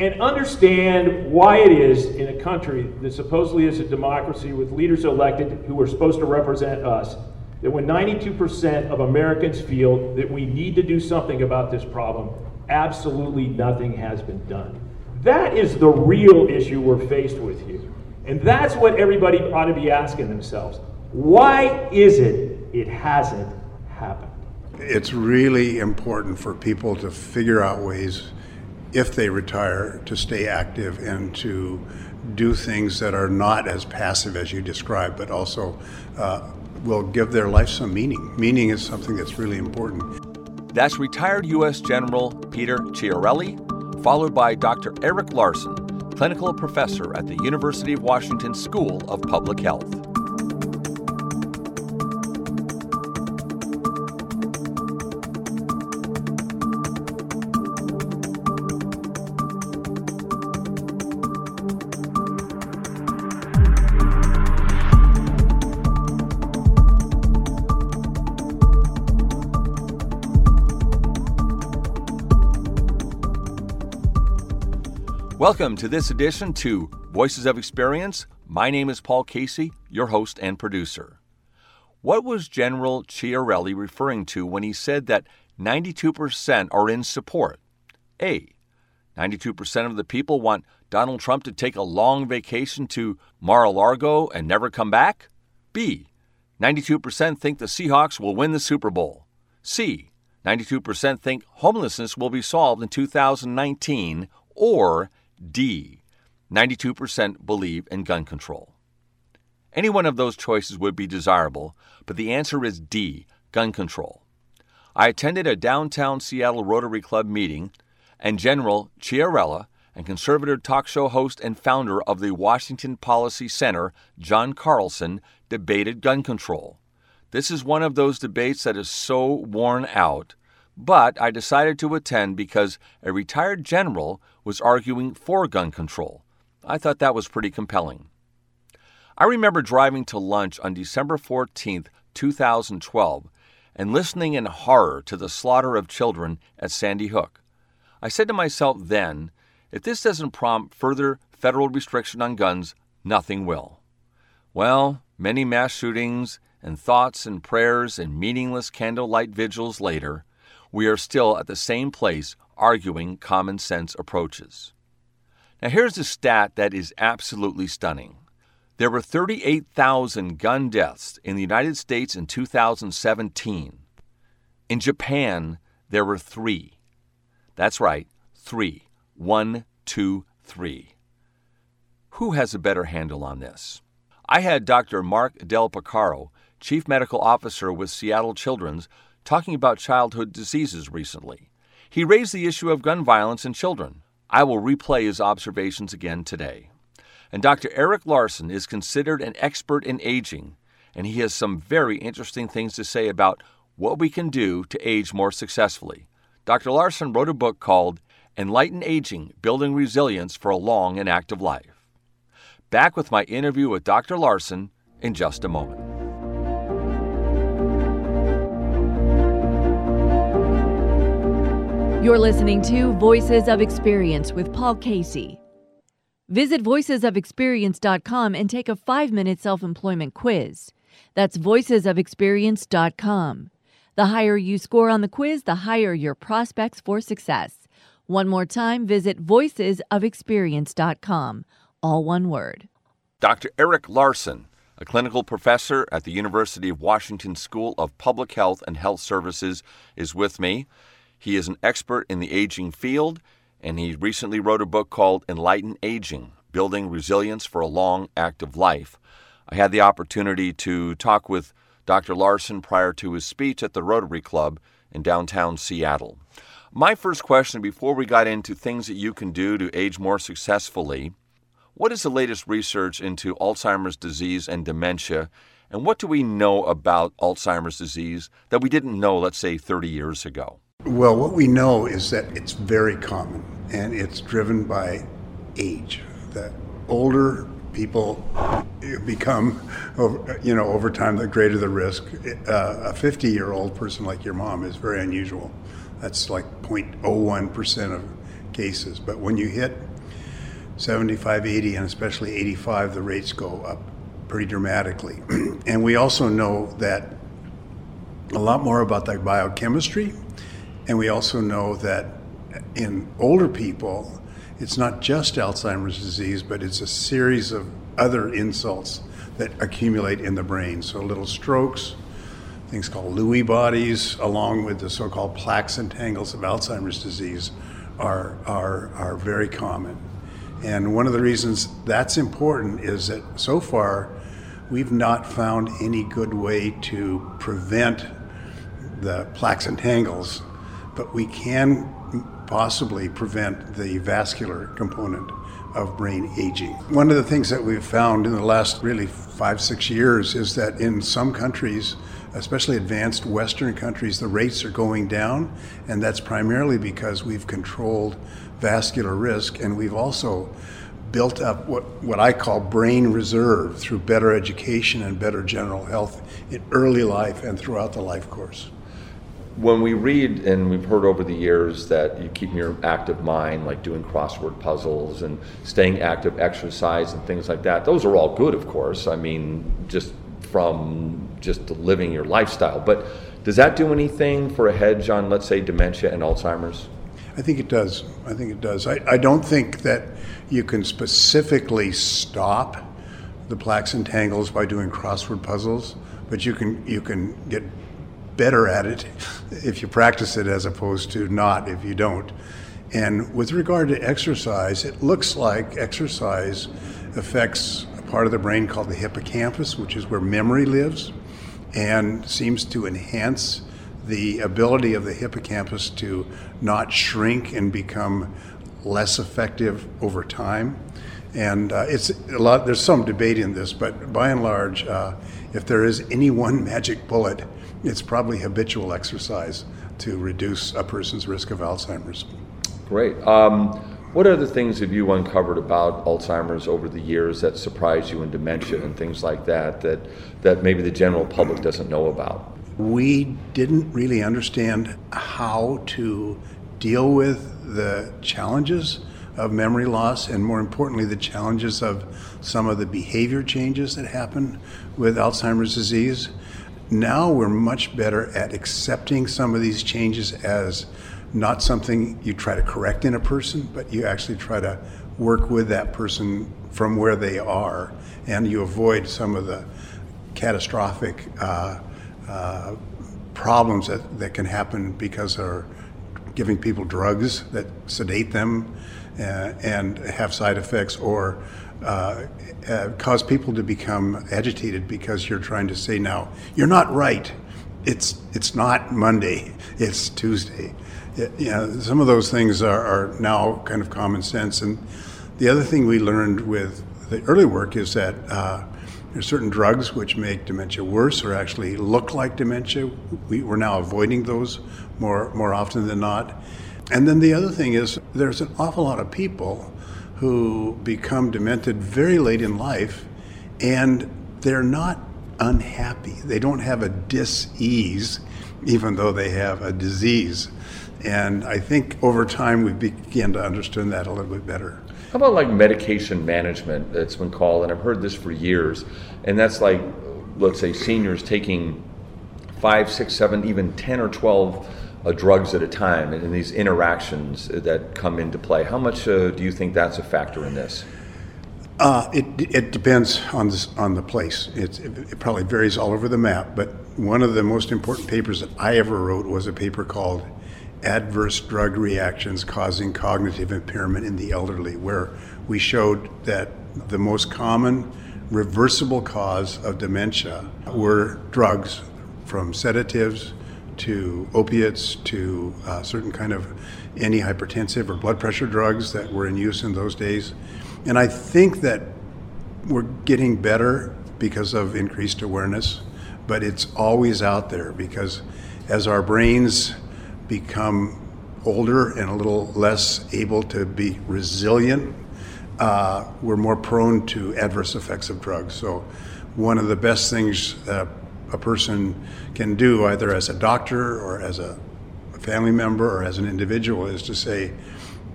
and understand why it is in a country that supposedly is a democracy with leaders elected who are supposed to represent us, that when 92% of Americans feel that we need to do something about this problem, absolutely nothing has been done. That is the real issue we're faced with here. And that's what everybody ought to be asking themselves. Why is it it hasn't happened? It's really important for people to figure out ways, if they retire, to stay active and to do things that are not as passive as you described, but also uh, will give their life some meaning. Meaning is something that's really important. That's retired U.S. General Peter Chiarelli, followed by Dr. Eric Larson, clinical professor at the University of Washington School of Public Health. Welcome to this edition to Voices of Experience. My name is Paul Casey, your host and producer. What was General Chiarelli referring to when he said that 92% are in support? A. 92% of the people want Donald Trump to take a long vacation to Mar a Lago and never come back? B. 92% think the Seahawks will win the Super Bowl. C. 92% think homelessness will be solved in 2019. Or D. 92% believe in gun control. Any one of those choices would be desirable, but the answer is D. Gun control. I attended a downtown Seattle Rotary Club meeting, and General Chiarelli and conservative talk show host and founder of the Washington Policy Center, John Carlson, debated gun control. This is one of those debates that is so worn out but I decided to attend because a retired general was arguing for gun control. I thought that was pretty compelling. I remember driving to lunch on December 14, 2012, and listening in horror to the slaughter of children at Sandy Hook. I said to myself then, if this doesn't prompt further federal restriction on guns, nothing will. Well, many mass shootings and thoughts and prayers and meaningless candlelight vigils later, we are still at the same place arguing common sense approaches. Now, here's a stat that is absolutely stunning. There were 38,000 gun deaths in the United States in 2017. In Japan, there were three. That's right, three. One, two, three. Who has a better handle on this? I had Dr. Mark Del Beccaro, Chief Medical Officer with Seattle Children's, talking about childhood diseases recently. He raised the issue of gun violence in children. I will replay his observations again today. And Dr. Eric Larson is considered an expert in aging, and he has some very interesting things to say about what we can do to age more successfully. Dr. Larson wrote a book called Enlightened Aging Building Resilience for a Long and Active Life. Back with my interview with Dr. Larson in just a moment. You're listening to Voices of Experience with Paul Casey. Visit voicesofexperience.com and take a five minute self employment quiz. That's voicesofexperience.com. The higher you score on the quiz, the higher your prospects for success. One more time, visit voicesofexperience.com. All one word. Dr. Eric Larson, a clinical professor at the University of Washington School of Public Health and Health Services, is with me. He is an expert in the aging field, and he recently wrote a book called Enlightened Aging Building Resilience for a Long, Active Life. I had the opportunity to talk with Dr. Larson prior to his speech at the Rotary Club in downtown Seattle. My first question before we got into things that you can do to age more successfully what is the latest research into Alzheimer's disease and dementia? And what do we know about Alzheimer's disease that we didn't know, let's say, 30 years ago? Well, what we know is that it's very common and it's driven by age. That older people become, you know, over time, the greater the risk. Uh, a 50 year old person like your mom is very unusual. That's like 0.01% of cases. But when you hit 75, 80, and especially 85, the rates go up pretty dramatically. and we also know that a lot more about the biochemistry, and we also know that in older people, it's not just Alzheimer's disease, but it's a series of other insults that accumulate in the brain. So little strokes, things called Lewy bodies, along with the so-called plaques and tangles of Alzheimer's disease, are, are, are very common. And one of the reasons that's important is that so far we've not found any good way to prevent the plaques and tangles, but we can possibly prevent the vascular component of brain aging. One of the things that we've found in the last really five, six years is that in some countries, especially advanced Western countries, the rates are going down, and that's primarily because we've controlled vascular risk and we've also built up what, what I call brain reserve through better education and better general health in early life and throughout the life course when we read and we've heard over the years that you keep your active mind like doing crossword puzzles and staying active exercise and things like that those are all good of course. I mean just from just living your lifestyle. But does that do anything for a hedge on let's say dementia and alzheimer's? I think it does. I think it does. I, I don't think that you can specifically stop the plaques and tangles by doing crossword puzzles but you can you can get better at it if you practice it as opposed to not if you don't. And with regard to exercise, it looks like exercise affects a part of the brain called the hippocampus, which is where memory lives, and seems to enhance the ability of the hippocampus to not shrink and become less effective over time. And uh, it's a lot. There's some debate in this, but by and large, uh, if there is any one magic bullet, it's probably habitual exercise to reduce a person's risk of Alzheimer's. Great. Um, what other things have you uncovered about Alzheimer's over the years that surprise you in dementia and things like that, that, that maybe the general public doesn't know about? We didn't really understand how to deal with the challenges of memory loss and, more importantly, the challenges of some of the behavior changes that happen with Alzheimer's disease. Now we're much better at accepting some of these changes as not something you try to correct in a person, but you actually try to work with that person from where they are, and you avoid some of the catastrophic uh, uh, problems that, that can happen because of giving people drugs that sedate them uh, and have side effects or uh, uh, cause people to become agitated because you're trying to say now you're not right. It's it's not Monday. It's Tuesday. It, you know, some of those things are, are now kind of common sense. And the other thing we learned with the early work is that uh, there's certain drugs which make dementia worse or actually look like dementia. We, we're now avoiding those more more often than not. And then the other thing is there's an awful lot of people who become demented very late in life and they're not unhappy. They don't have a dis-ease even though they have a disease. And I think over time we begin to understand that a little bit better. How about like medication management that's been called, and I've heard this for years, and that's like, let's say, seniors taking five, six, seven, even 10 or 12 uh, drugs at a time and, these interactions that come into play. How much uh, do you think that's a factor in this? Uh, it, it depends on, this, on the place. It, it probably varies all over the map, but one of the most important papers that I ever wrote was a paper called Adverse Drug Reactions Causing Cognitive Impairment in the Elderly, where we showed that the most common reversible cause of dementia were drugs from sedatives to opiates to uh, certain kind of antihypertensive or blood pressure drugs that were in use in those days. And I think that we're getting better because of increased awareness, but it's always out there because as our brains become older and a little less able to be resilient, uh, we're more prone to adverse effects of drugs. So, one of the best things uh, a person can do, either as a doctor or as a family member or as an individual, is to say,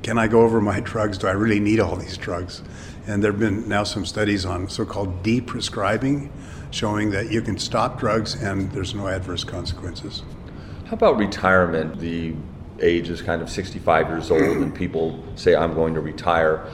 can I go over my drugs? Do I really need all these drugs? And there have been now some studies on so called de-prescribing, showing that you can stop drugs and there's no adverse consequences. How about retirement? The age is kind of 65 years old, and people say, I'm going to retire.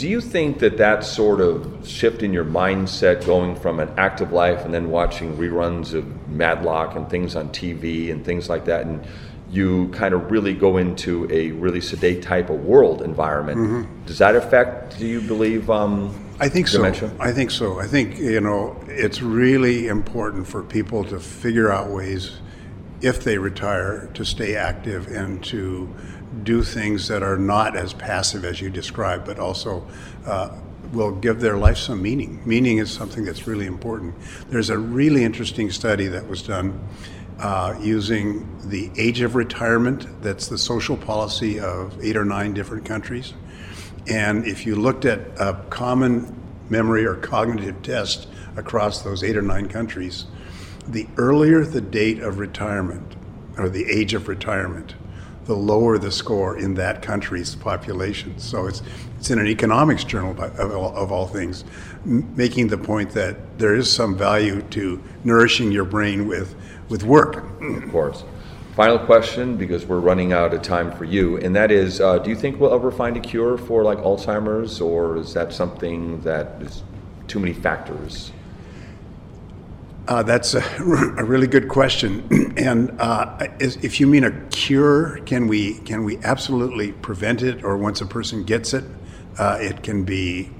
Do you think that that sort of shift in your mindset going from an active life and then watching reruns of Matlock and things on TV and things like that, and you kind of really go into a really sedate type of world environment. Mm-hmm. Does that affect, do you believe, um, I think dementia? so. I think so. I think, you know, it's really important for people to figure out ways, if they retire, to stay active and to do things that are not as passive as you described, but also uh, will give their life some meaning. Meaning is something that's really important. There's a really interesting study that was done uh, using the age of retirement. That's the social policy of eight or nine different countries. And if you looked at a common memory or cognitive test across those eight or nine countries, the earlier the date of retirement or the age of retirement, the lower the score in that country's population. So it's it's in an economics journal of all, of all things, making the point that there is some value to nourishing your brain with with work. Of course. Final question, because we're running out of time for you, and that is, uh, do you think we'll ever find a cure for like Alzheimer's, or is that something that is too many factors? Uh, that's a, a, really good question. and uh, is, if you mean a cure, can we can we absolutely prevent it, or once a person gets it, uh, it can be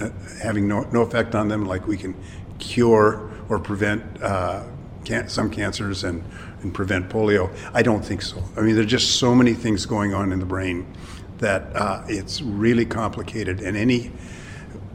uh, having no, no effect on them, like we can cure or prevent uh, can- some cancers and, and prevent polio? I don't think so. I mean, there's just so many things going on in the brain that uh, it's really complicated. And any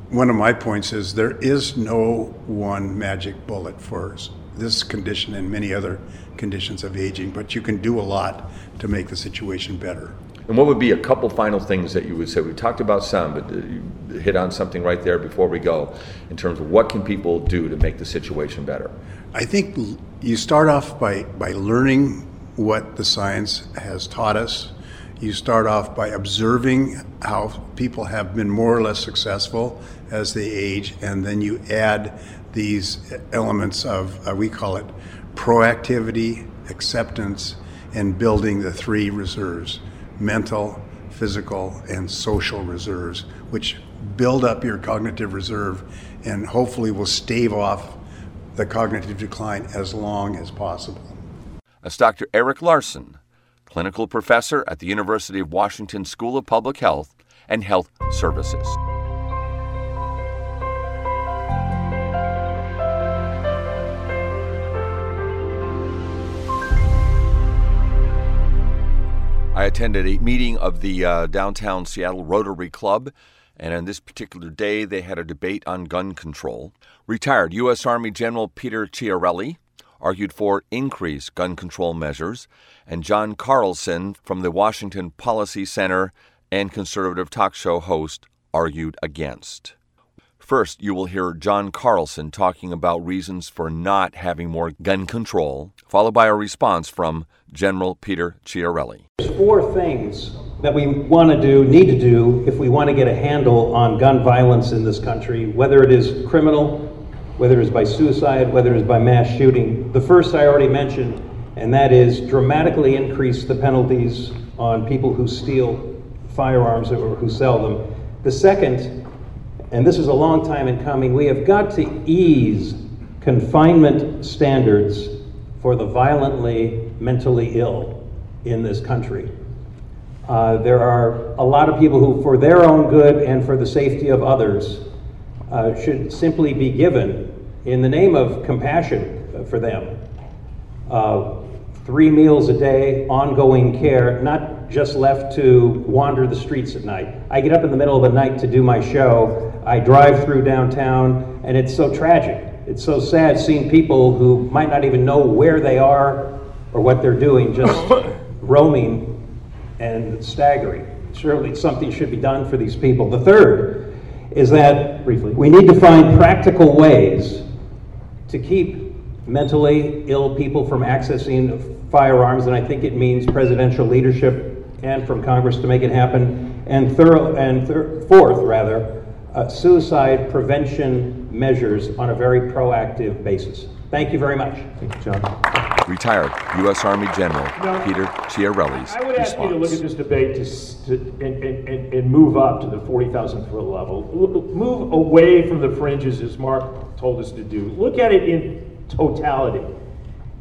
one of my points is there is no one magic bullet for this condition and many other conditions of aging, but you can do a lot to make the situation better. And what would be a couple final things that you would say? We talked about some, but you hit on something right there before we go in terms of what can people do to make the situation better? I think you start off by, by learning what the science has taught us. You start off by observing how people have been more or less successful as they age, and then you add these elements of, uh, we call it proactivity, acceptance, and building the three reserves mental, physical, and social reserves, which build up your cognitive reserve and hopefully will stave off the cognitive decline as long as possible. That's Dr. Eric Larson, clinical professor at the University of Washington School of Public Health and Health Services. I attended a meeting of the uh, downtown Seattle Rotary Club, and on this particular day, they had a debate on gun control. Retired U.S. Army General Peter Chiarelli argued for increased gun control measures, and John Carlson from the Washington Policy Center and conservative talk show host argued against. First, you will hear John Carlson talking about reasons for not having more gun control, followed by a response from General Peter Chiarelli. There's four things that we want to do, need to do, if we want to get a handle on gun violence in this country, whether it is criminal, whether it is by suicide, whether it is by mass shooting. The first I already mentioned, and that is dramatically increase the penalties on people who steal firearms or who sell them. The second, and this is a long time in coming, we have got to ease confinement standards for the violently mentally ill in this country. Uh, there are a lot of people who, for their own good and for the safety of others, uh, should simply be given, in the name of compassion for them, uh, three meals a day, ongoing care, not just left to wander the streets at night. I get up in the middle of the night to do my show. I drive through downtown, and it's so tragic. It's so sad seeing people who might not even know where they are or what they're doing, just roaming and staggering. Surely something should be done for these people. The third is that briefly, we need to find practical ways to keep mentally ill people from accessing firearms, and I think it means presidential leadership and from Congress to make it happen. And thorough, and thir- fourth, rather, uh, suicide prevention measures on a very proactive basis. Thank you very much. Thank you, John. Retired U.S. Army General No. Peter Chiarelli's I would ask you to look at this debate to, to, and, and, and, and move up to the 40,000 foot level. Move away from the fringes as Mark told us to do. Look at it in totality.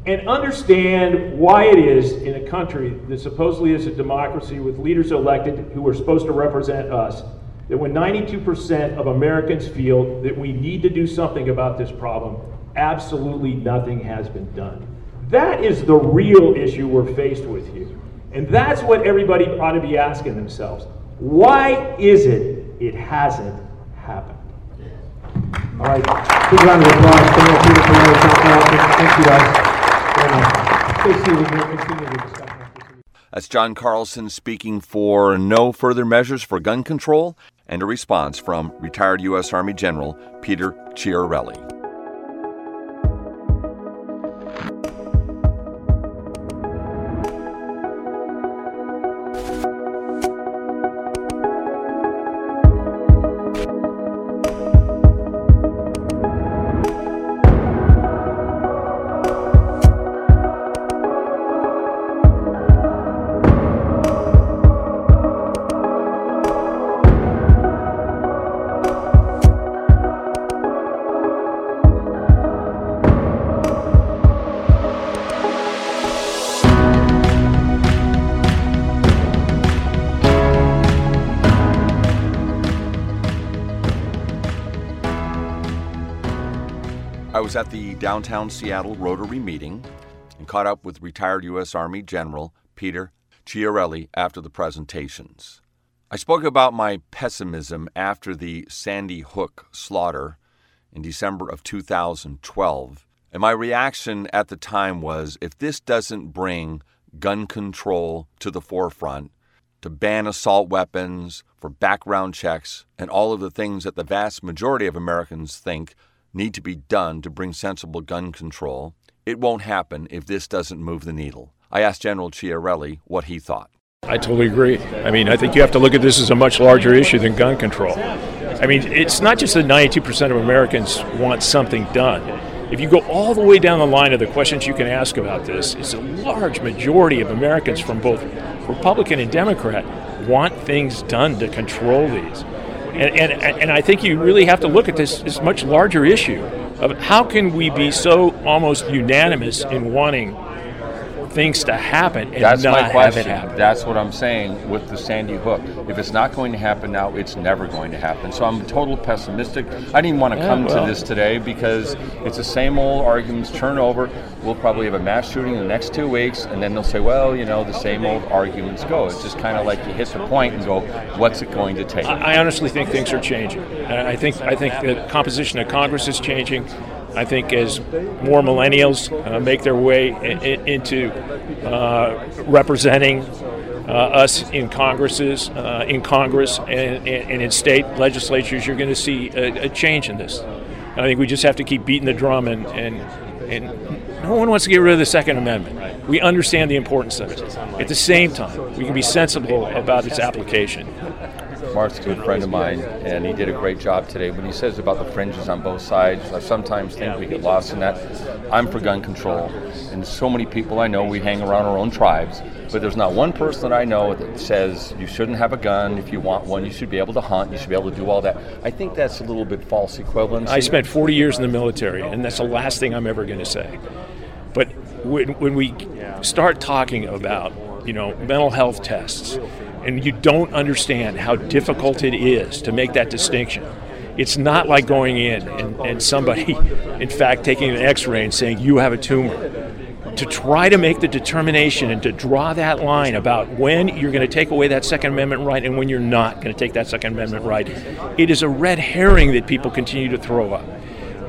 And understand why it is in a country that supposedly is a democracy with leaders elected who are supposed to represent us, that when 92% of Americans feel that we need to do something about this problem, absolutely nothing has been done. That is the real issue we're faced with here. And that's what everybody ought to be asking themselves. Why is it it hasn't happened? All right, big round of applause for Peter Perez, Thank you guys very much. Stay seated, we'll continue the discussion. That's John Carlson speaking for no further measures for gun control and a response from retired U.S. Army General Peter Chiarelli. Was at the downtown Seattle Rotary meeting and caught up with retired U.S. Army General Peter Chiarelli after the presentations. I spoke about my pessimism after the Sandy Hook slaughter in December of 2012, and my reaction at the time was if this doesn't bring gun control to the forefront, to ban assault weapons, for background checks, and all of the things that the vast majority of Americans think need to be done to bring sensible gun control. It won't happen if this doesn't move the needle. I asked General Chiarelli what he thought. I totally agree. I mean, I think you have to look at this as a much larger issue than gun control. I mean, it's not just that 92% of Americans want something done. If you go all the way down the line of the questions you can ask about this, it's a large majority of Americans from both Republican and Democrat want things done to control these. And, and, and I think you really have to look at this a much larger issue of how can we be so almost unanimous in wanting things to happen and That's not my have it question. happen. That's what I'm saying with the Sandy Hook. If it's not going to happen now, it's never going to happen. So I'm total pessimistic. I didn't want to Yeah, come well. to this today because it's the same old arguments turn over. We'll probably have a mass shooting in the next two weeks, and then they'll say, well, you know, the same old arguments go. It's just kind of like you hit the point and go, what's it going to take? I I honestly think things are changing. I think I think the composition of Congress is changing. I think as more millennials uh, make their way i- i- into uh, representing uh, us in Congresses, uh, in Congress, and, and, and in state legislatures, you're going to see a, a change in this. And I think we just have to keep beating the drum, and, and and no one wants to get rid of the Second Amendment. We understand the importance of it. At the same time, we can be sensible about its application. A good friend of mine, and he did a great job today. When he says about the fringes on both sides, I sometimes think we get lost in that. I'm for gun control, and so many people I know, we hang around our own tribes, but there's not one person that I know that says you shouldn't have a gun. If you want one, you should be able to hunt, you should be able to do all that. I think that's a little bit false equivalency. I spent 40 years in the military, and that's the last thing I'm ever going to say. But when, when we start talking about, you know, mental health tests, and you don't understand how difficult it is to make that distinction, it's not like going in and, and somebody, in fact, taking an x-ray and saying, you have a tumor. To try to make the determination and to draw that line about when you're going to take away that Second Amendment right and when you're not going to take that Second Amendment right, it is a red herring that people continue to throw up.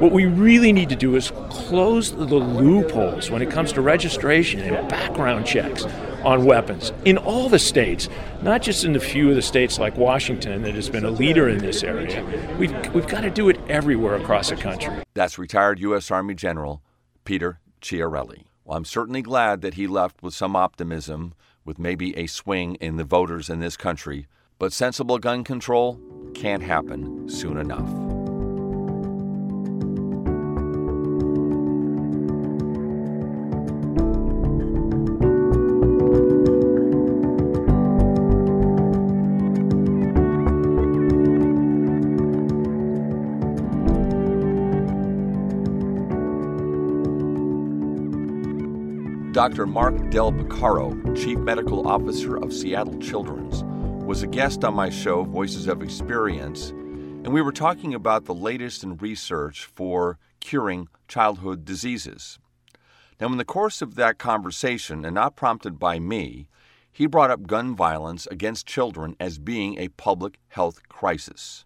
What we really need to do is close the loopholes when it comes to registration and background checks on weapons in all the states, not just in the few of the states like Washington that has been a leader in this area. We've, we've got to do it everywhere across the country. That's retired U.S. Army General Peter Chiarelli. Well, I'm certainly glad that he left with some optimism with maybe a swing in the voters in this country, but sensible gun control can't happen soon enough. Dr. Mark Del Beccaro, Chief Medical Officer of Seattle Children's, was a guest on my show, Voices of Experience, and we were talking about the latest in research for curing childhood diseases. Now, in the course of that conversation, and not prompted by me, he brought up gun violence against children as being a public health crisis.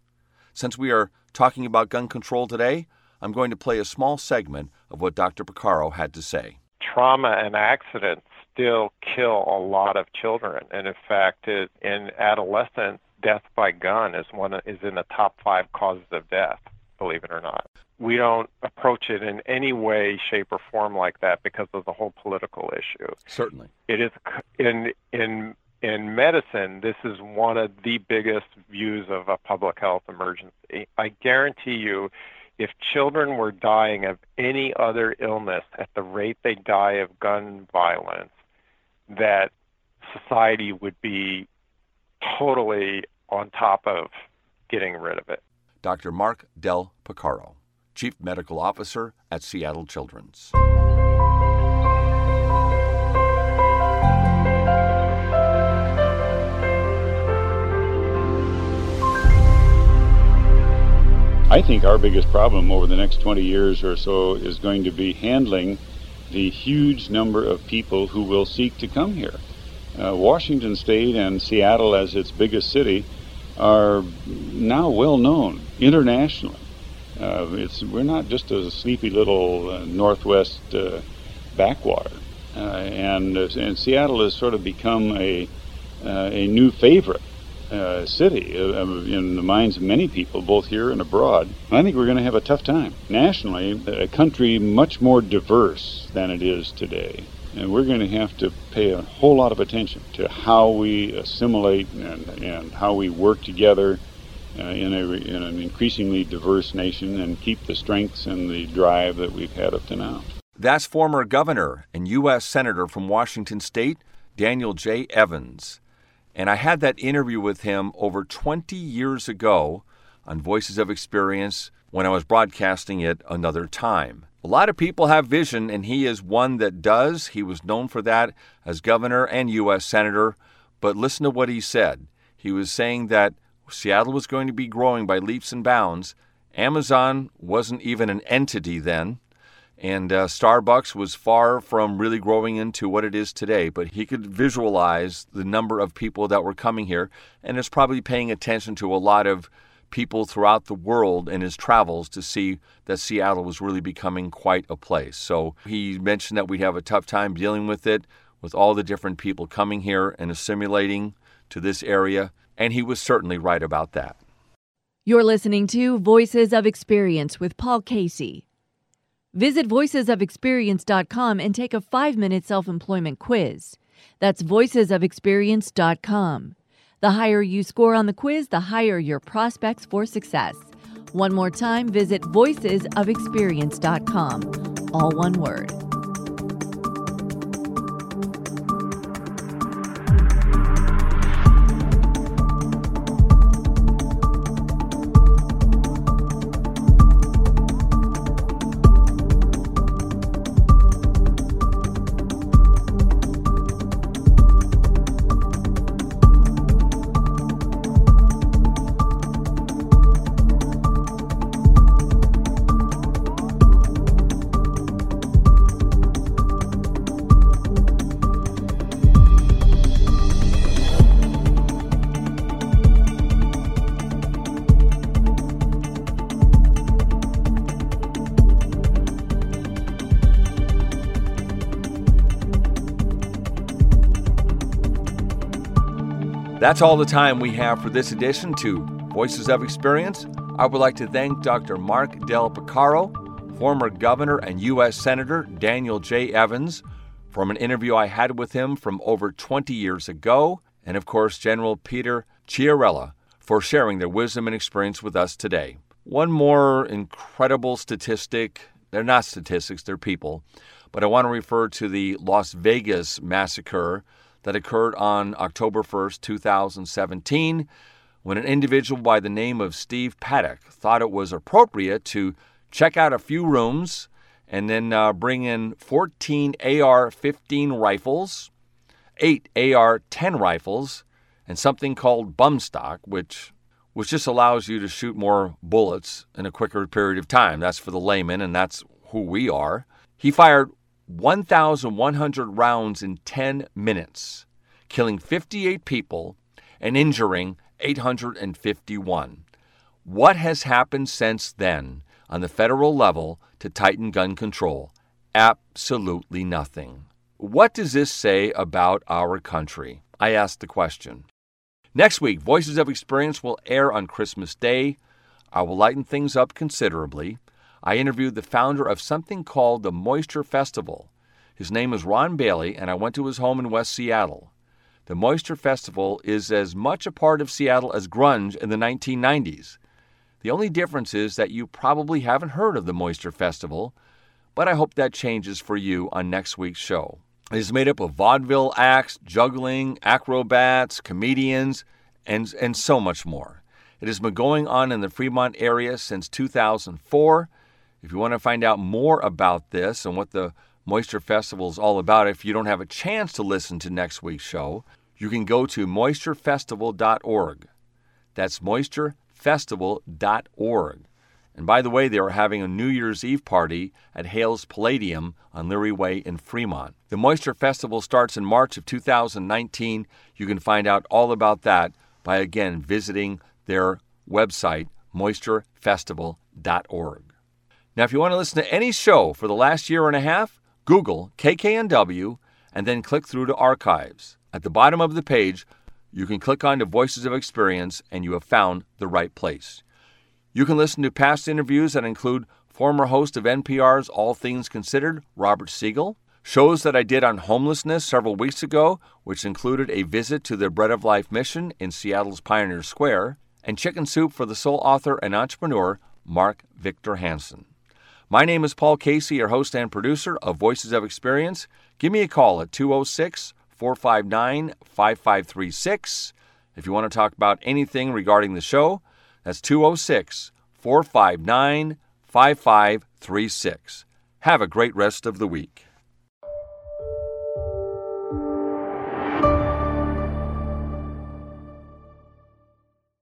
Since we are talking about gun control today, I'm going to play a small segment of what Dr. Beccaro had to say trauma and accidents still kill a lot of children. And in fact, it, in adolescence, death by gun is one is in the top five causes of death. Believe it or not, we don't approach it in any way, shape, or form like that because of the whole political issue. Certainly, it is in in in medicine. This is one of the biggest views of a public health emergency. I guarantee you, if children were dying of any other illness at the rate they die of gun violence, that society would be totally on top of getting rid of it. Dr. Mark Del Beccaro, Chief Medical Officer at Seattle Children's. I think our biggest problem over the next 20 years or so is going to be handling the huge number of people who will seek to come here. Uh, Washington State and Seattle, as its biggest city, are now well known internationally. Uh, it's we're not just a sleepy little uh, northwest uh, backwater, uh, and uh, and Seattle has sort of become a a new favorite uh, city uh, in the minds of many people, both here and abroad. I think we're going to have a tough time. Nationally, a country much more diverse than it is today. And we're going to have to pay a whole lot of attention to how we assimilate and, and how we work together uh, in, a, in an increasingly diverse nation and keep the strengths and the drive that we've had up to now. That's former governor and U.S. Senator from Washington State, Daniel J. Evans. And I had that interview with him over 20 years ago on Voices of Experience when I was broadcasting it another time. A lot of people have vision, and he is one that does. He was known for that as governor and U.S. Senator. But listen to what he said. He was saying that Seattle was going to be growing by leaps and bounds. Amazon wasn't even an entity then. And uh, Starbucks was far from really growing into what it is today, but he could visualize the number of people that were coming here and is probably paying attention to a lot of people throughout the world in his travels to see that Seattle was really becoming quite a place. So he mentioned that we'd have a tough time dealing with it, with all the different people coming here and assimilating to this area, and he was certainly right about that. You're listening to Voices of Experience with Paul Casey. Visit voicesofexperience.com and take a five minute self employment quiz. That's voicesofexperience.com. The higher you score on the quiz, the higher your prospects for success. One more time, visit voicesofexperience.com. All one word. That's all the time we have for this edition to Voices of Experience. I would like to thank Dr. Mark Del Beccaro, former governor and U.S. Senator Daniel J. Evans, from an interview I had with him from over 20 years ago, and of course, General Peter Chiarelli for sharing their wisdom and experience with us today. One more incredible statistic they're not statistics, they're people. But I want to refer to the Las Vegas massacre that occurred on October 1st, 2017, when an individual by the name of Steve Paddock thought it was appropriate to check out a few rooms and then uh, bring in 14 AR 15 rifles, 8 AR 10 rifles, and something called bump stock, which which just allows you to shoot more bullets in a quicker period of time. That's for the layman, and that's who we are. He fired 1,100 rounds in 10 minutes, killing 58 people and injuring 851. What has happened since then on the federal level to tighten gun control? Absolutely nothing. What does this say about our country? I ask the question. Next week, Voices of Experience will air on Christmas Day. I will lighten things up considerably. I interviewed the founder of something called the Moisture Festival. His name is Ron Bailey, and I went to his home in West Seattle. The Moisture Festival is as much a part of Seattle as grunge in the 1990s. The only difference is that you probably haven't heard of the Moisture Festival, but I hope that changes for you on next week's show. It is made up of vaudeville acts, juggling, acrobats, comedians, and, and so much more. It has been going on in the Fremont area since 2004. If you want to find out more about this and what the Moisture Festival is all about, if you don't have a chance to listen to next week's show, you can go to moisturefestival.org. That's moisturefestival.org. And by the way, they are having a New Year's Eve party at Hales Palladium on Leary Way in Fremont. The Moisture Festival starts in March of 2019. You can find out all about that by again visiting their website, moisturefestival.org. Now, if you want to listen to any show for the last year and a half, Google KKNW and then click through to archives. At the bottom of the page, you can click on to Voices of Experience and you have found the right place. You can listen to past interviews that include former host of NPR's All Things Considered, Robert Siegel, shows that I did on homelessness several weeks ago, which included a visit to the Bread of Life mission in Seattle's Pioneer Square, and Chicken Soup for the soul author and entrepreneur Mark Victor Hansen. My name is Paul Casey, your host and producer of Voices of Experience. Give me a call at 206 459 5536 if you want to talk about anything regarding the show. That's 206 459 5536. Have a great rest of the week.